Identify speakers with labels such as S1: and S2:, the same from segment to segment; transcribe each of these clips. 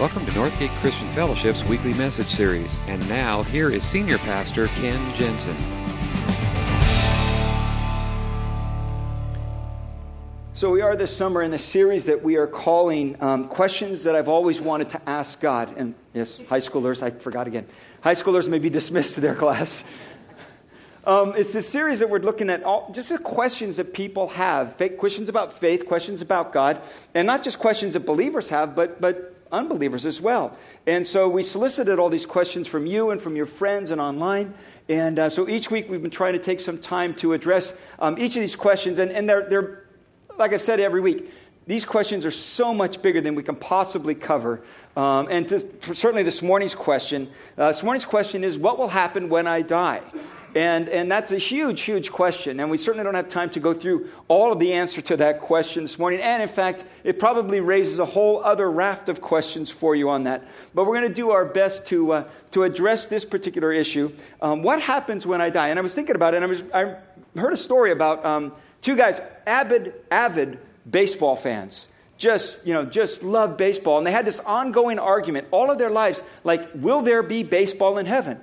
S1: Welcome to Northgate Christian Fellowship's weekly message series. And now, here is Senior Pastor Ken Jensen.
S2: So, we are this summer in a series that we are calling um, Questions That I've Always Wanted to Ask God. And yes, high schoolers, I forgot again. High schoolers may be dismissed to their class. Um, it's a series that we're looking at all, just the questions that people have questions about faith, questions about God, and not just questions that believers have, but, but unbelievers as well. And so we solicited all these questions from you and from your friends and online. And uh, so each week we've been trying to take some time to address um, each of these questions. And, and they're, they're, like I've said every week, these questions are so much bigger than we can possibly cover. Um, and to, certainly this morning's question, uh, this morning's question is what will happen when I die? And, and that's a huge, huge question. And we certainly don't have time to go through all of the answer to that question this morning. And in fact, it probably raises a whole other raft of questions for you on that. But we're going to do our best to, uh, to address this particular issue. Um, what happens when I die? And I was thinking about it, and I, was, I heard a story about um, two guys, avid, avid baseball fans just you know just love baseball and they had this ongoing argument all of their lives like will there be baseball in heaven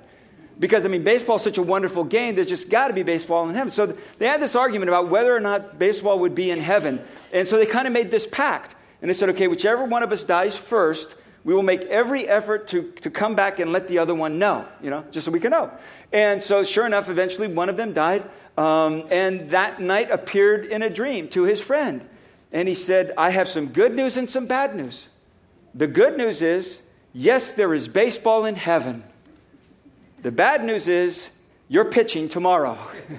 S2: because, I mean, baseball is such a wonderful game, there's just got to be baseball in heaven. So they had this argument about whether or not baseball would be in heaven. And so they kind of made this pact. And they said, okay, whichever one of us dies first, we will make every effort to, to come back and let the other one know, you know, just so we can know. And so, sure enough, eventually one of them died. Um, and that night appeared in a dream to his friend. And he said, I have some good news and some bad news. The good news is, yes, there is baseball in heaven. The bad news is you're pitching tomorrow.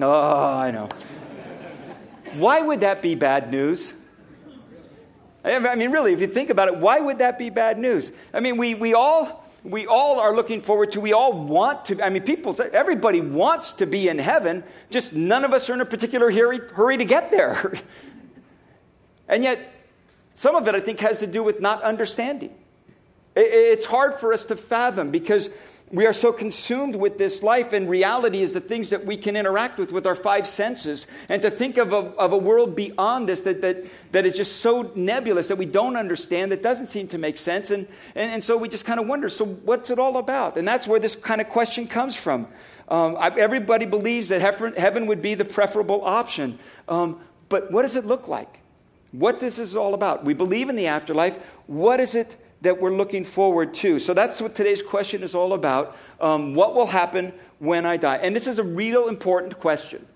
S2: oh, I know. Why would that be bad news? I mean, really, if you think about it, why would that be bad news? I mean, we, we, all, we all are looking forward to, we all want to, I mean, people, everybody wants to be in heaven, just none of us are in a particular hurry, hurry to get there. and yet, some of it, I think, has to do with not understanding. It's hard for us to fathom because we are so consumed with this life, and reality is the things that we can interact with with our five senses. And to think of a, of a world beyond this that, that, that is just so nebulous that we don't understand, that doesn't seem to make sense. And, and, and so we just kind of wonder so, what's it all about? And that's where this kind of question comes from. Um, I, everybody believes that heaven, would be the preferable option. Um, but what does it look like? What this is all about? We believe in the afterlife. What is it that we're looking forward to. So that's what today's question is all about. Um, what will happen when I die? And this is a real important question.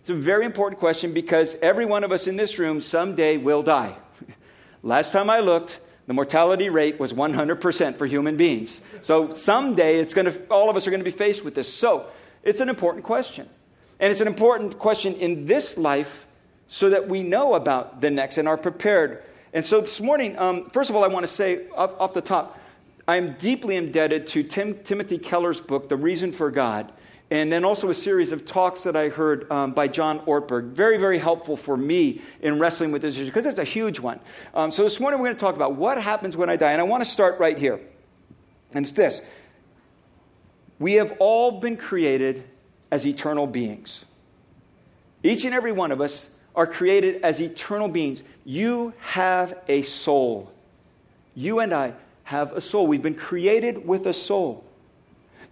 S2: It's a very important question because every one of us in this room someday will die. Last time I looked, the mortality rate was 100% for human beings. So someday it's going to, all of us are going to be faced with this. So it's an important question. And it's an important question in this life so that we know about the next and are prepared and so this morning, um, first of all, I want to say off, off the top, I'm deeply indebted to Tim, Timothy Keller's book, The Reason for God, and then also a series of talks that I heard um, by John Ortberg. Very, very helpful for me in wrestling with this issue because it's a huge one. Um, so this morning we're going to talk about what happens when I die. And I want to start right here. And it's this We have all been created as eternal beings. Each and every one of us are created as eternal beings. You have a soul. You and I have a soul. We've been created with a soul.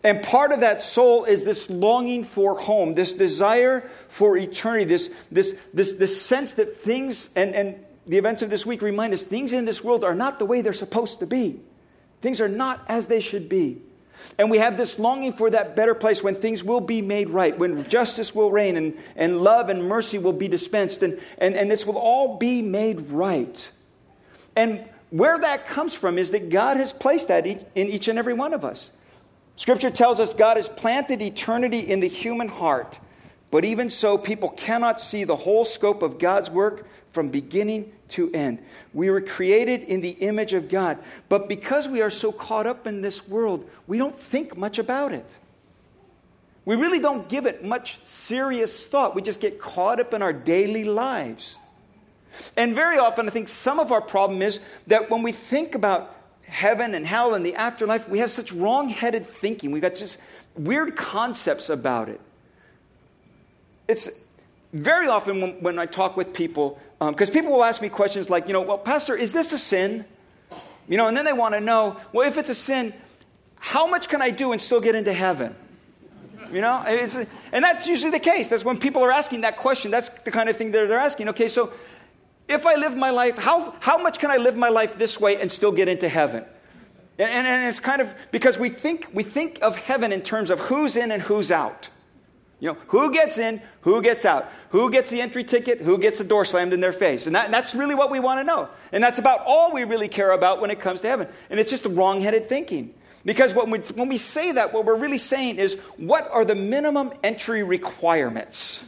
S2: And part of that soul is this longing for home, this desire for eternity, this, this, this, this sense that things, and, and the events of this week remind us things in this world are not the way they're supposed to be. Things are not as they should be. And we have this longing for that better place when things will be made right, when justice will reign and, and love and mercy will be dispensed, and, and, and this will all be made right. And where that comes from is that God has placed that in each and every one of us. Scripture tells us God has planted eternity in the human heart, but even so, people cannot see the whole scope of God's work from beginning to end. We were created in the image of God. But because we are so caught up in this world, we don't think much about it. We really don't give it much serious thought. We just get caught up in our daily lives. And very often, I think some of our problem is that when we think about heaven and hell and the afterlife, we have such wrong headed thinking. We've got just weird concepts about it. It's, very often when, when I talk with people, because um, people will ask me questions like, you know, well, Pastor, is this a sin? You know, and then they want to know, well, if it's a sin, how much can I do and still get into heaven? You know, and that's usually the case. That's when people are asking that question. That's the kind of thing that they're asking. Okay, so if I live my life, how, how much can I live my life this way and still get into heaven? And, and, and it's kind of because we think, we think of heaven in terms of who's in and who's out. You know, who gets in, who gets out, who gets the entry ticket, who gets the door slammed in their face. And, that, and that's really what we want to know. And that's about all we really care about when it comes to heaven. And it's just wrong headed thinking. Because when we, when we say that, what we're really saying is what are the minimum entry requirements?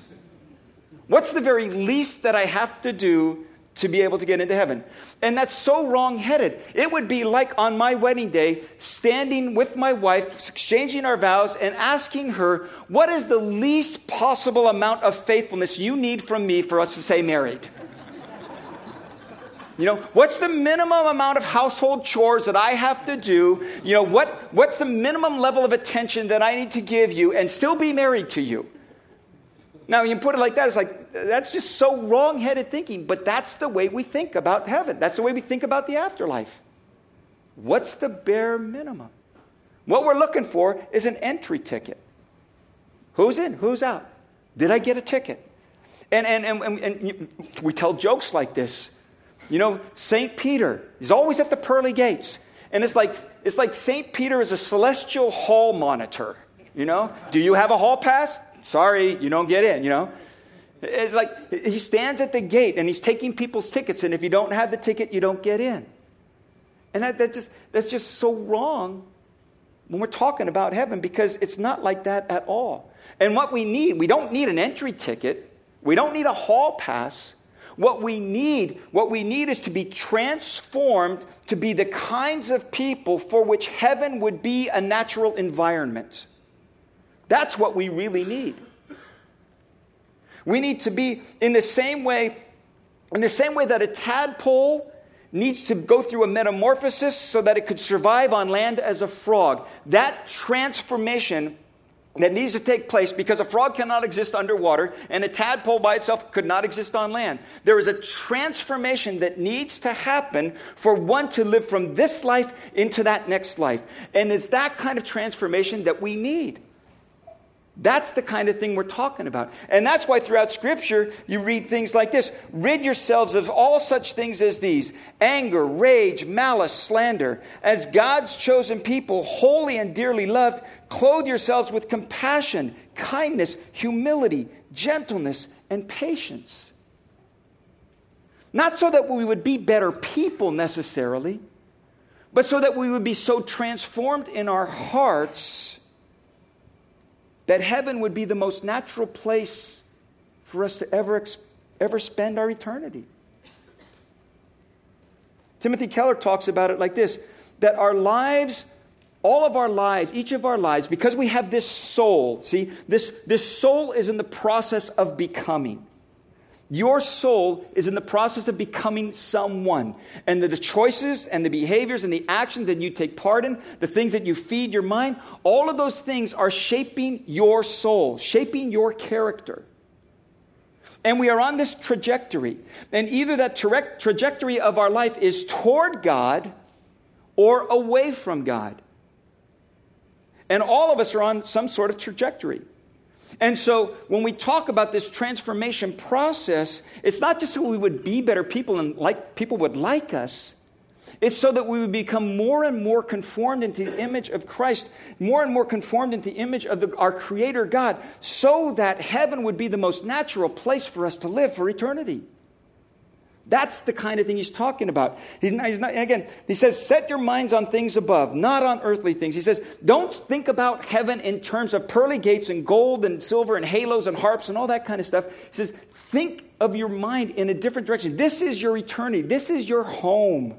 S2: What's the very least that I have to do to be able to get into heaven. And that's so wrong headed. It would be like on my wedding day, standing with my wife, exchanging our vows, and asking her, What is the least possible amount of faithfulness you need from me for us to say married? You know, what's the minimum amount of household chores that I have to do? You know, what, what's the minimum level of attention that I need to give you and still be married to you? Now, you put it like that, it's like, that's just so wrong headed thinking, but that's the way we think about heaven. That's the way we think about the afterlife. What's the bare minimum? What we're looking for is an entry ticket. Who's in? Who's out? Did I get a ticket? And, and, and, and, we tell jokes like this. You know, St. Peter, he's always at the pearly gates. And it's like, it's like St. Peter is a celestial hall monitor. You know, do you have a hall pass? Sorry, you don't get in, you know? It's like he stands at the gate and he's taking people's tickets, and if you don't have the ticket, you don't get in. And that, that just, that's just so wrong when we're talking about heaven because it's not like that at all. And what we need, we don't need an entry ticket, we don't need a hall pass. What we need, what we need is to be transformed to be the kinds of people for which heaven would be a natural environment. That's what we really need. We need to be in the same way, in the same way that a tadpole needs to go through a metamorphosis so that it could survive on land as a frog. That transformation that needs to take place because a frog cannot exist underwater and a tadpole by itself could not exist on land. There is a transformation that needs to happen for one to live from this life into that next life. And it's that kind of transformation that we need. That's the kind of thing we're talking about. And that's why throughout Scripture you read things like this Rid yourselves of all such things as these anger, rage, malice, slander. As God's chosen people, holy and dearly loved, clothe yourselves with compassion, kindness, humility, gentleness, and patience. Not so that we would be better people necessarily, but so that we would be so transformed in our hearts that heaven would be the most natural place for us to ever, ever spend our eternity. Timothy Keller talks about it like this that our lives, all of our lives, each of our lives, because we have this soul, see, this, this soul is in the process of becoming. Your soul is in the process of becoming someone. And the choices and the behaviors and the actions that you take part in, the things that you feed your mind, all of those things are shaping your soul, shaping your character. And we are on this trajectory. And either that tra- trajectory of our life is toward God or away from God. And all of us are on some sort of trajectory. And so when we talk about this transformation process, it's not just so we would be better people and like people would like us. It's so that we would become more and more conformed into the image of Christ, more and more conformed into the image of the, our Creator God, so that heaven would be the most natural place for us to live for eternity. That's the kind of thing he's talking about. He's not, he's not, again, he says, set your minds on things above, not on earthly things. He says, don't think about heaven in terms of pearly gates and gold and silver and halos and harps and all that kind of stuff. He says, think of your mind in a different direction. This is your eternity, this is your home.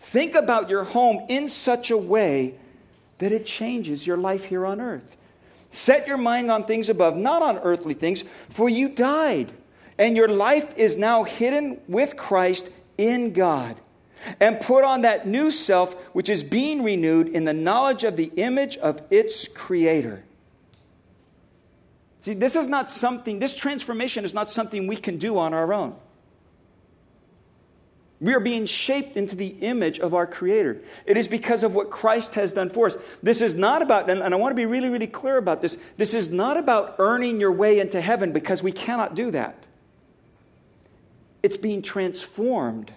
S2: Think about your home in such a way that it changes your life here on earth. Set your mind on things above, not on earthly things, for you died and your life is now hidden with Christ in God. And put on that new self, which is being renewed in the knowledge of the image of its creator. See, this is not something, this transformation is not something we can do on our own. We are being shaped into the image of our Creator. It is because of what Christ has done for us. This is not about, and I want to be really, really clear about this. This is not about earning your way into heaven because we cannot do that. It's being transformed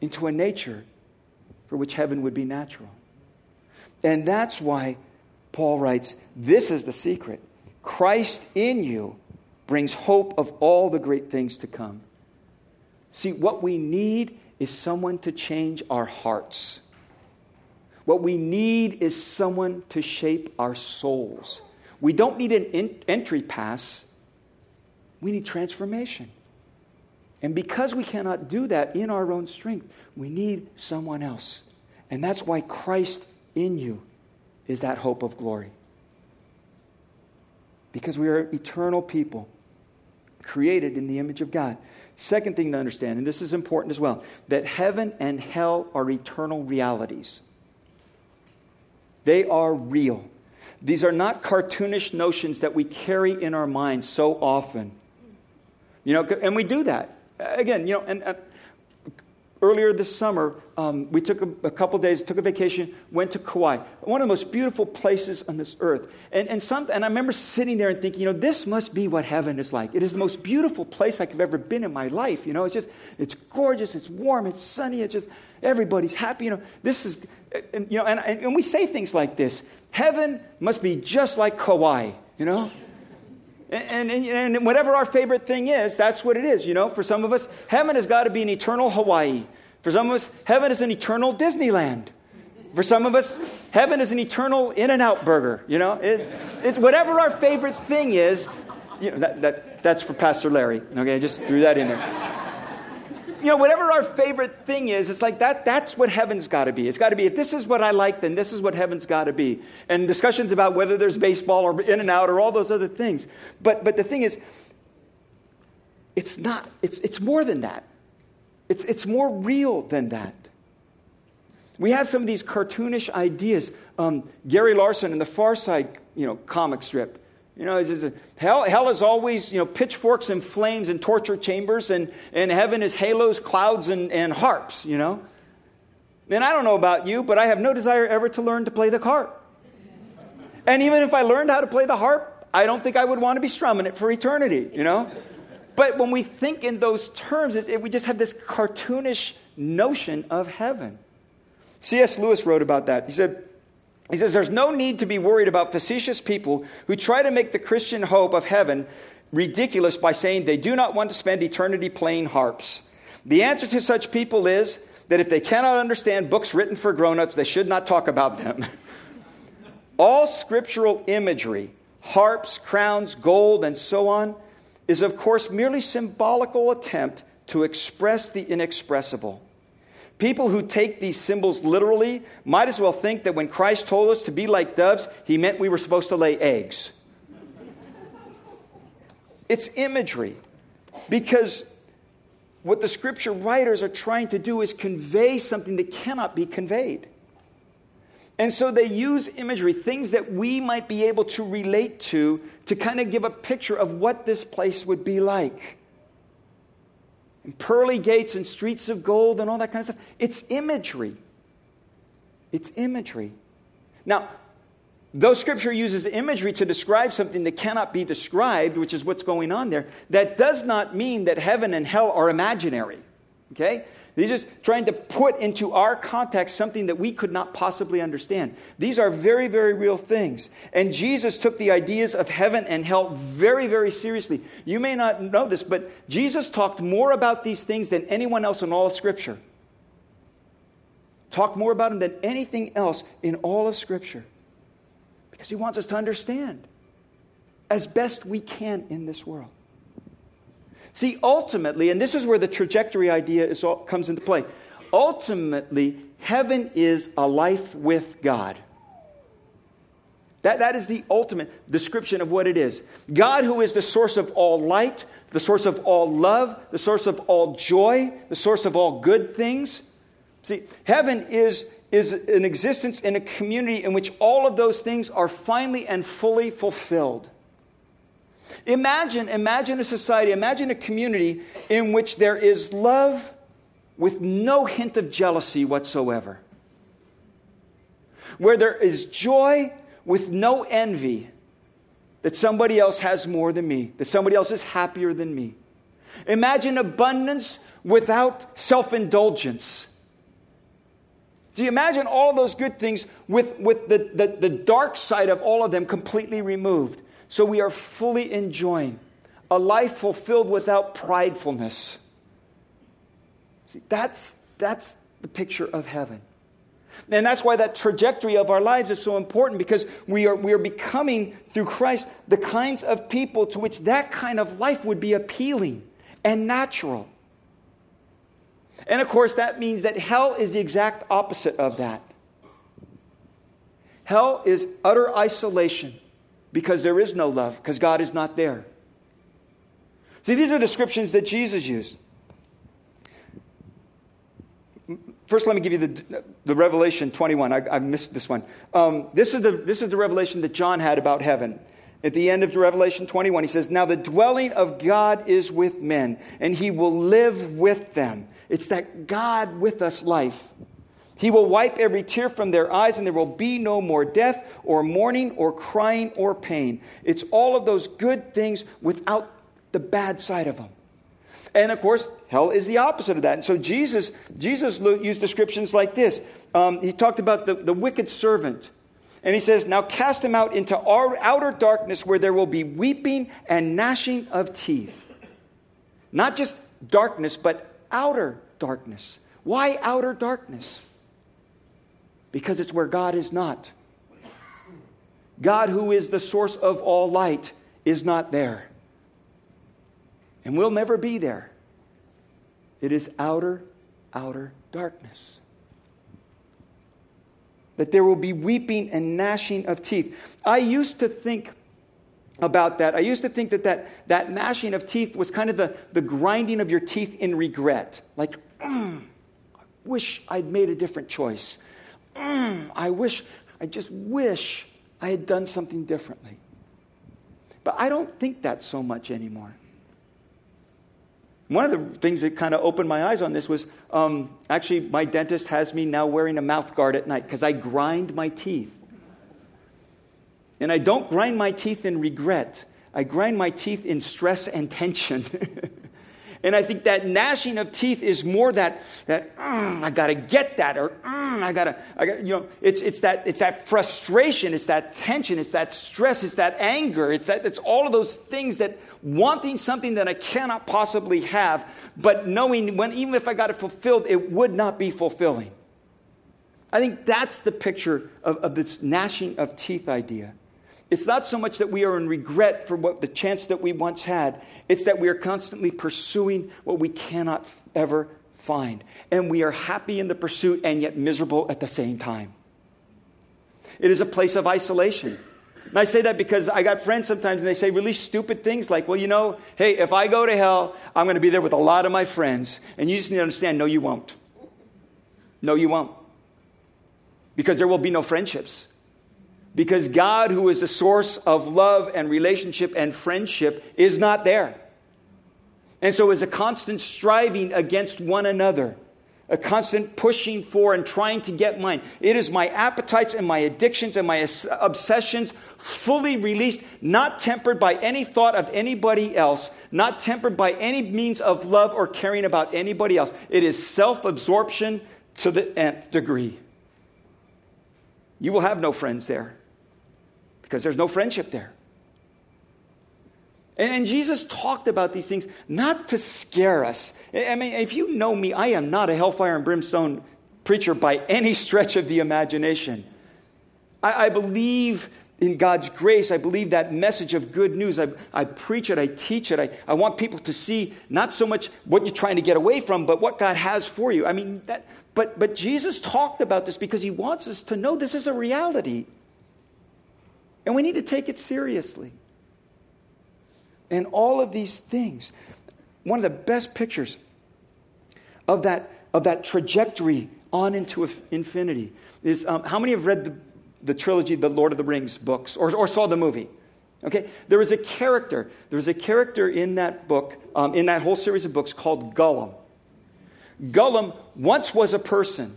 S2: into a nature for which heaven would be natural. And that's why Paul writes this is the secret Christ in you brings hope of all the great things to come. See, what we need is someone to change our hearts. What we need is someone to shape our souls. We don't need an in- entry pass, we need transformation. And because we cannot do that in our own strength, we need someone else. And that's why Christ in you is that hope of glory. Because we are eternal people created in the image of God. Second thing to understand, and this is important as well, that heaven and hell are eternal realities. They are real. These are not cartoonish notions that we carry in our minds so often. You know, and we do that. Again, you know, and, and earlier this summer, um, we took a, a, couple days, took a vacation, went to Kauai, one of the most beautiful places on this earth. And, and, some, and I remember sitting there and thinking, you know, this must be what heaven is like. It is the most beautiful place I've ever been in my life. You know, it's just, it's gorgeous, it's warm, it's sunny, it's just, everybody's happy. You know, this is, and, you know, and, and we say things like this heaven must be just like Kauai, you know? And, and, and, whatever our favorite thing is, that's what it is. You know, for some of us, heaven has got to be an eternal Hawaii. For some of us, heaven is an eternal Disneyland. For some of us, heaven is an eternal In N Out burger. You know, it's, it's whatever our favorite thing is. You know, that, that, that's for Pastor Larry. Okay, I just threw that in there you know, whatever our favorite thing is, it's like that, that's what heaven's got to be. It's got to be, if this is what I like, then this is what heaven's got to be. And discussions about whether there's baseball or in and out or all those other things. But, but the thing is, it's not, it's, it's more than that. It's, it's more real than that. We have some of these cartoonish ideas. Um, Gary Larson in the Far Side, you know, comic strip you know, it's, it's, hell, hell is always, you know, pitchforks and flames and torture chambers, and, and heaven is halos, clouds, and, and harps, you know. And I don't know about you, but I have no desire ever to learn to play the harp. And even if I learned how to play the harp, I don't think I would want to be strumming it for eternity, you know. But when we think in those terms, it, we just have this cartoonish notion of heaven. C.S. Lewis wrote about that. He said, he says there's no need to be worried about facetious people who try to make the Christian hope of heaven ridiculous by saying they do not want to spend eternity playing harps. The answer to such people is that if they cannot understand books written for grown-ups, they should not talk about them. All scriptural imagery, harps, crowns, gold, and so on, is of course merely symbolical attempt to express the inexpressible. People who take these symbols literally might as well think that when Christ told us to be like doves, he meant we were supposed to lay eggs. it's imagery because what the scripture writers are trying to do is convey something that cannot be conveyed. And so they use imagery, things that we might be able to relate to, to kind of give a picture of what this place would be like and pearly gates and streets of gold and all that kind of stuff. It's imagery. It's imagery. Now, though Scripture uses imagery to describe something that cannot be described, which is what's going on there, that does not mean that heaven and hell are imaginary. Okay? He's just trying to put into our context something that we could not possibly understand. These are very, very real things. And Jesus took the ideas of heaven and hell very, very seriously. You may not know this, but Jesus talked more about these things than anyone else in all of Scripture. Talked more about them than anything else in all of Scripture. Because he wants us to understand as best we can in this world. See, ultimately, and this is where the trajectory idea is, comes into play. Ultimately, heaven is a life with God. That, that is the ultimate description of what it is. God, who is the source of all light, the source of all love, the source of all joy, the source of all good things. See, heaven is, is an existence in a community in which all of those things are finally and fully fulfilled. Imagine, imagine a society, imagine a community in which there is love with no hint of jealousy whatsoever. Where there is joy with no envy that somebody else has more than me, that somebody else is happier than me. Imagine abundance without self indulgence. Do you imagine all those good things with, with the, the, the dark side of all of them completely removed? So we are fully enjoying a life fulfilled without pridefulness. See, that's, that's the picture of heaven. And that's why that trajectory of our lives is so important because we are, we are becoming, through Christ, the kinds of people to which that kind of life would be appealing and natural. And of course, that means that hell is the exact opposite of that. Hell is utter isolation because there is no love, because God is not there. See, these are descriptions that Jesus used. First, let me give you the, the Revelation 21. I, I missed this one. Um, this, is the, this is the revelation that John had about heaven. At the end of Revelation 21, he says, Now the dwelling of God is with men, and he will live with them. It's that God with us life. He will wipe every tear from their eyes, and there will be no more death, or mourning, or crying, or pain. It's all of those good things without the bad side of them. And of course, hell is the opposite of that. And so Jesus, Jesus used descriptions like this. Um, he talked about the, the wicked servant. And he says, Now cast him out into our outer darkness where there will be weeping and gnashing of teeth. Not just darkness, but outer darkness. Why outer darkness? Because it's where God is not. God, who is the source of all light, is not there and will never be there. It is outer, outer darkness. That there will be weeping and gnashing of teeth. I used to think about that. I used to think that that, that gnashing of teeth was kind of the, the grinding of your teeth in regret. Like, mm, I wish I'd made a different choice. Mm, I wish, I just wish I had done something differently. But I don't think that so much anymore. One of the things that kind of opened my eyes on this was um, actually, my dentist has me now wearing a mouth guard at night because I grind my teeth. And I don't grind my teeth in regret, I grind my teeth in stress and tension. And I think that gnashing of teeth is more that, that mm, I got to get that, or mm, I got to, I got you know, it's, it's, that, it's that frustration, it's that tension, it's that stress, it's that anger, it's, that, it's all of those things that wanting something that I cannot possibly have, but knowing when, even if I got it fulfilled, it would not be fulfilling. I think that's the picture of, of this gnashing of teeth idea. It's not so much that we are in regret for what the chance that we once had, it's that we are constantly pursuing what we cannot ever find. And we are happy in the pursuit and yet miserable at the same time. It is a place of isolation. And I say that because I got friends sometimes and they say really stupid things like, well, you know, hey, if I go to hell, I'm going to be there with a lot of my friends. And you just need to understand no, you won't. No, you won't. Because there will be no friendships. Because God, who is the source of love and relationship and friendship, is not there. And so it's a constant striving against one another, a constant pushing for and trying to get mine. It is my appetites and my addictions and my obsessions fully released, not tempered by any thought of anybody else, not tempered by any means of love or caring about anybody else. It is self absorption to the nth degree. You will have no friends there because there's no friendship there. And, and, Jesus talked about these things not to scare us. I mean, if you know me, I am not a hellfire and brimstone preacher by any stretch of the imagination. I, I believe in God's grace. I believe that message of good news. I, I preach it, I teach it. I, I want people to see not so much what you're trying to get away from, but what God has for you. I mean, that, but, but Jesus talked about this because he wants us to know this is a reality. And we need to take it seriously. And all of these things, one of the best pictures of that, of that trajectory on into infinity is um, how many have read the, the trilogy, the Lord of the Rings books, or, or saw the movie? Okay, there is a character. There is a character in that book, um, in that whole series of books called Gollum. Gollum once was a person,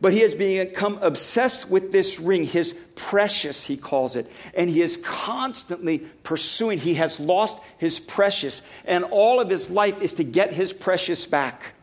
S2: but he has become obsessed with this ring, his precious, he calls it. And he is constantly pursuing. He has lost his precious, and all of his life is to get his precious back.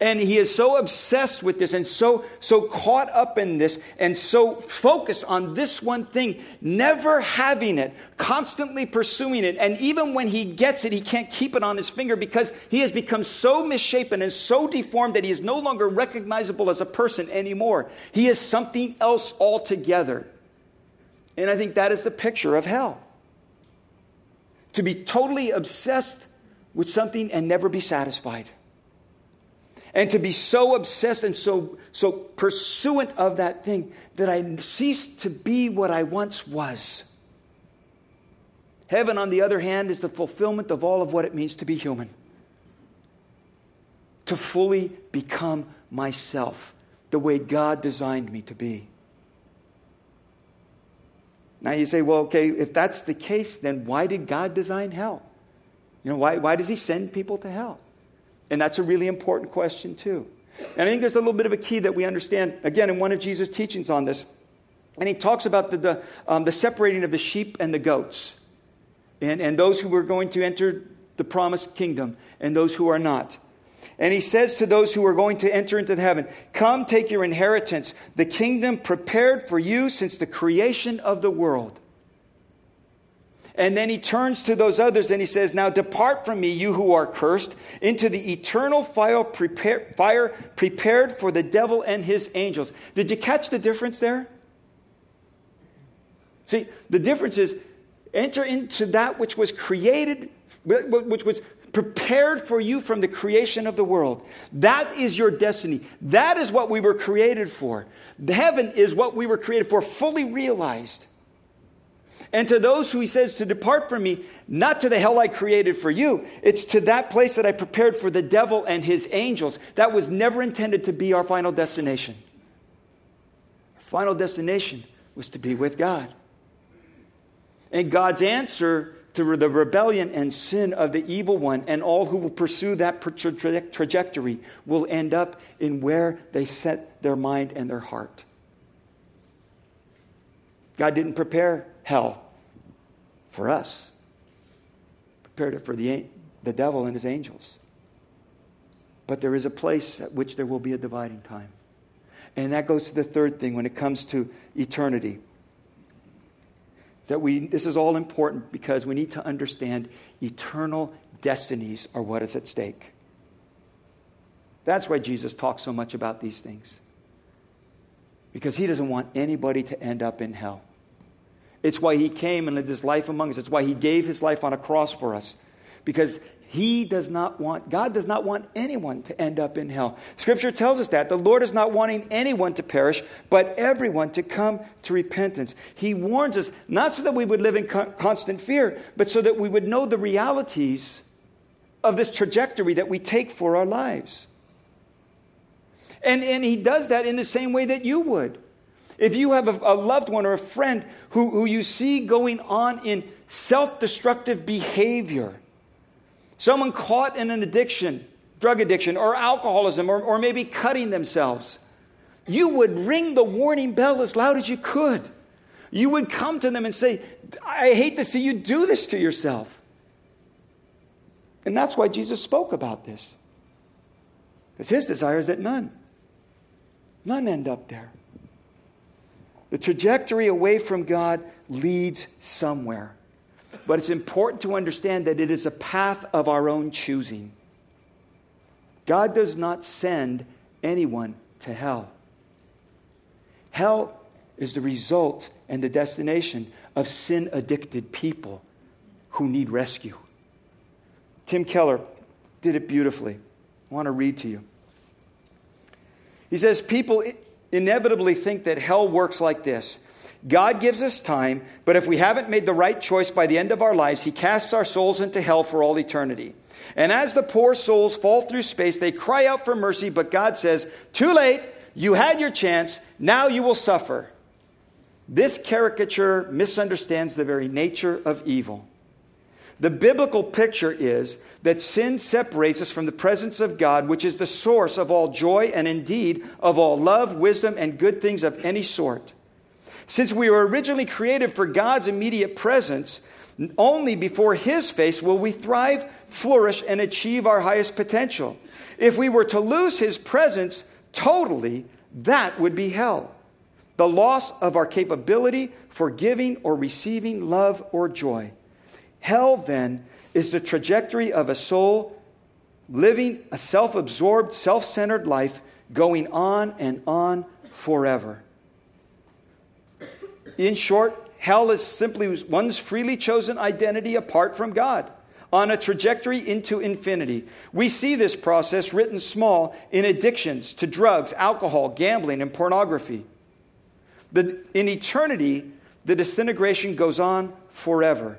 S2: And he is so obsessed with this and so, so caught up in this and so focused on this one thing, never having it, constantly pursuing it. And even when he gets it, he can't keep it on his finger because he has become so misshapen and so deformed that he is no longer recognizable as a person anymore. He is something else altogether. And I think that is the picture of hell. To be totally obsessed with something and never be satisfied and to be so obsessed and so, so pursuant of that thing that I cease to be what I once was. Heaven, on the other hand, is the fulfillment of all of what it means to be human. To fully become myself, the way God designed me to be. Now you say, well, okay, if that's the case, then why did God design hell? You know, why, why does He send people to hell? And that's a really important question, too. And I think there's a little bit of a key that we understand, again, in one of Jesus' teachings on this. And he talks about the, the, um, the separating of the sheep and the goats, and, and those who were going to enter the promised kingdom and those who are not. And he says to those who are going to enter into heaven, Come, take your inheritance, the kingdom prepared for you since the creation of the world. And then he turns to those others and he says, Now depart from me, you who are cursed, into the eternal fire, prepare, fire prepared for the devil and his angels. Did you catch the difference there? See, the difference is enter into that which was created, which was prepared for you from the creation of the world. That is your destiny. That is what we were created for. Heaven is what we were created for, fully realized. And to those who he says to depart from me, not to the hell I created for you, it's to that place that I prepared for the devil and his angels. That was never intended to be our final destination. Our final destination was to be with God. And God's answer to the rebellion and sin of the evil one and all who will pursue that trajectory will end up in where they set their mind and their heart. God didn't prepare hell for us, prepared it for the, the devil and his angels. But there is a place at which there will be a dividing time. And that goes to the third thing when it comes to eternity. That we, this is all important because we need to understand eternal destinies are what is at stake. That's why Jesus talks so much about these things. Because he doesn't want anybody to end up in hell. It's why he came and lived his life among us. It's why he gave his life on a cross for us. Because he does not want, God does not want anyone to end up in hell. Scripture tells us that. The Lord is not wanting anyone to perish, but everyone to come to repentance. He warns us not so that we would live in constant fear, but so that we would know the realities of this trajectory that we take for our lives. And, and he does that in the same way that you would. If you have a, a loved one or a friend who, who you see going on in self destructive behavior, someone caught in an addiction, drug addiction, or alcoholism, or, or maybe cutting themselves, you would ring the warning bell as loud as you could. You would come to them and say, I hate to see you do this to yourself. And that's why Jesus spoke about this. Because his desire is that none, none end up there. The trajectory away from God leads somewhere. But it's important to understand that it is a path of our own choosing. God does not send anyone to hell. Hell is the result and the destination of sin addicted people who need rescue. Tim Keller did it beautifully. I want to read to you. He says, People inevitably think that hell works like this God gives us time, but if we haven't made the right choice by the end of our lives, He casts our souls into hell for all eternity. And as the poor souls fall through space, they cry out for mercy, but God says, Too late, you had your chance, now you will suffer. This caricature misunderstands the very nature of evil. The biblical picture is that sin separates us from the presence of God, which is the source of all joy and indeed of all love, wisdom, and good things of any sort. Since we were originally created for God's immediate presence, only before His face will we thrive, flourish, and achieve our highest potential. If we were to lose His presence totally, that would be hell. The loss of our capability for giving or receiving love or joy. Hell, then, is the trajectory of a soul living a self absorbed, self centered life going on and on forever. In short, hell is simply one's freely chosen identity apart from God on a trajectory into infinity. We see this process written small in addictions to drugs, alcohol, gambling, and pornography. In eternity, the disintegration goes on forever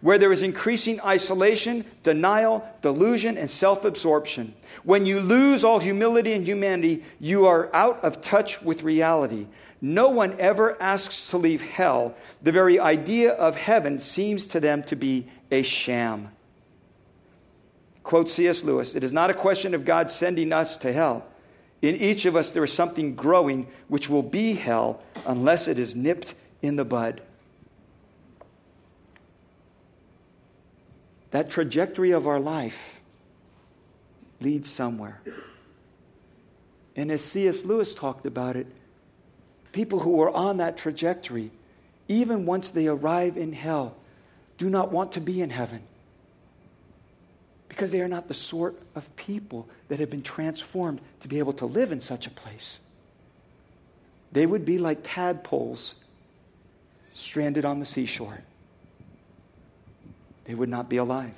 S2: where there is increasing isolation, denial, delusion, and self absorption. When you lose all humility and humanity, you are out of touch with reality. No one ever asks to leave hell. The very idea of heaven seems to them to be a sham. Quote C.S. Lewis It is not a question of God sending us to hell. In each of us, there is something growing which will be hell unless it is nipped in the bud. That trajectory of our life leads somewhere. And as C.S. Lewis talked about it, people who are on that trajectory, even once they arrive in hell, do not want to be in heaven. Because they are not the sort of people that have been transformed to be able to live in such a place. They would be like tadpoles stranded on the seashore they would not be alive.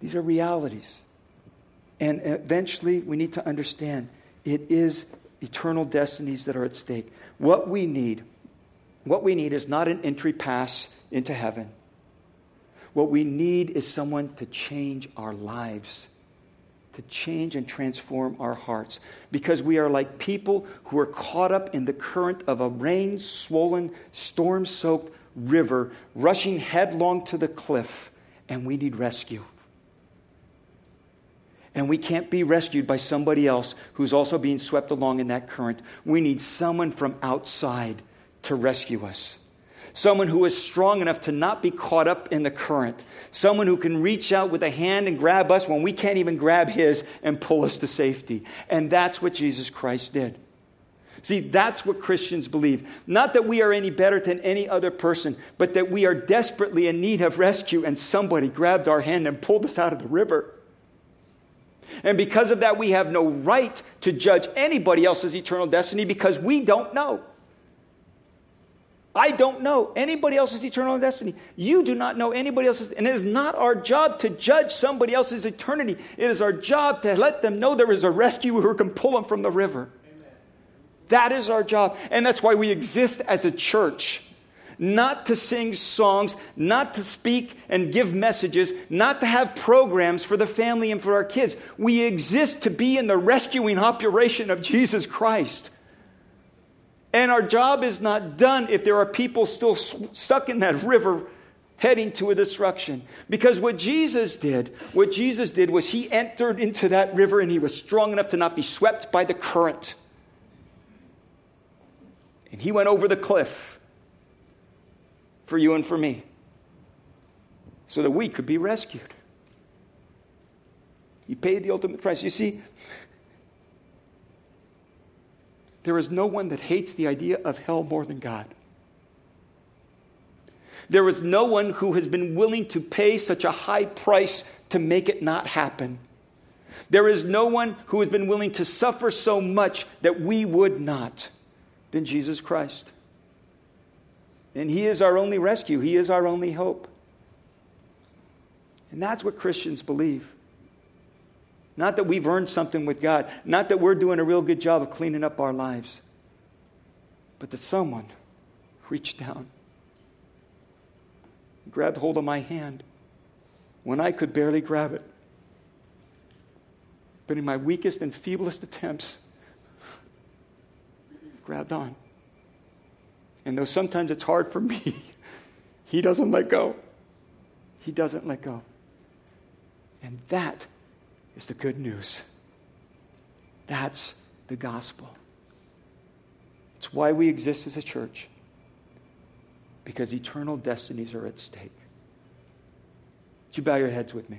S2: These are realities. And eventually, we need to understand it is eternal destinies that are at stake. What we need, what we need is not an entry pass into heaven. What we need is someone to change our lives, to change and transform our hearts. Because we are like people who are caught up in the current of a rain swollen, storm soaked river, rushing headlong to the cliff, and we need rescue. And we can't be rescued by somebody else who's also being swept along in that current. We need someone from outside to rescue us. Someone who is strong enough to not be caught up in the current. Someone who can reach out with a hand and grab us when we can't even grab his and pull us to safety. And that's what Jesus Christ did. See, that's what Christians believe. Not that we are any better than any other person, but that we are desperately in need of rescue, and somebody grabbed our hand and pulled us out of the river. And because of that, we have no right to judge anybody else's eternal destiny because we don't know. I don't know anybody else's eternal destiny. You do not know anybody else's. And it is not our job to judge somebody else's eternity. It is our job to let them know there is a rescuer who can pull them from the river. That is our job. And that's why we exist as a church. Not to sing songs, not to speak and give messages, not to have programs for the family and for our kids. We exist to be in the rescuing operation of Jesus Christ. And our job is not done if there are people still stuck in that river heading to a destruction. Because what Jesus did, what Jesus did was he entered into that river and he was strong enough to not be swept by the current. And he went over the cliff for you and for me so that we could be rescued. He paid the ultimate price. You see, there is no one that hates the idea of hell more than God. There is no one who has been willing to pay such a high price to make it not happen. There is no one who has been willing to suffer so much that we would not than Jesus Christ. And He is our only rescue, He is our only hope. And that's what Christians believe. Not that we've earned something with God, not that we're doing a real good job of cleaning up our lives, but that someone reached down, grabbed hold of my hand when I could barely grab it. But in my weakest and feeblest attempts, grabbed on. And though sometimes it's hard for me, He doesn't let go. He doesn't let go. And that is the good news. That's the gospel. It's why we exist as a church, because eternal destinies are at stake. Would you bow your heads with me?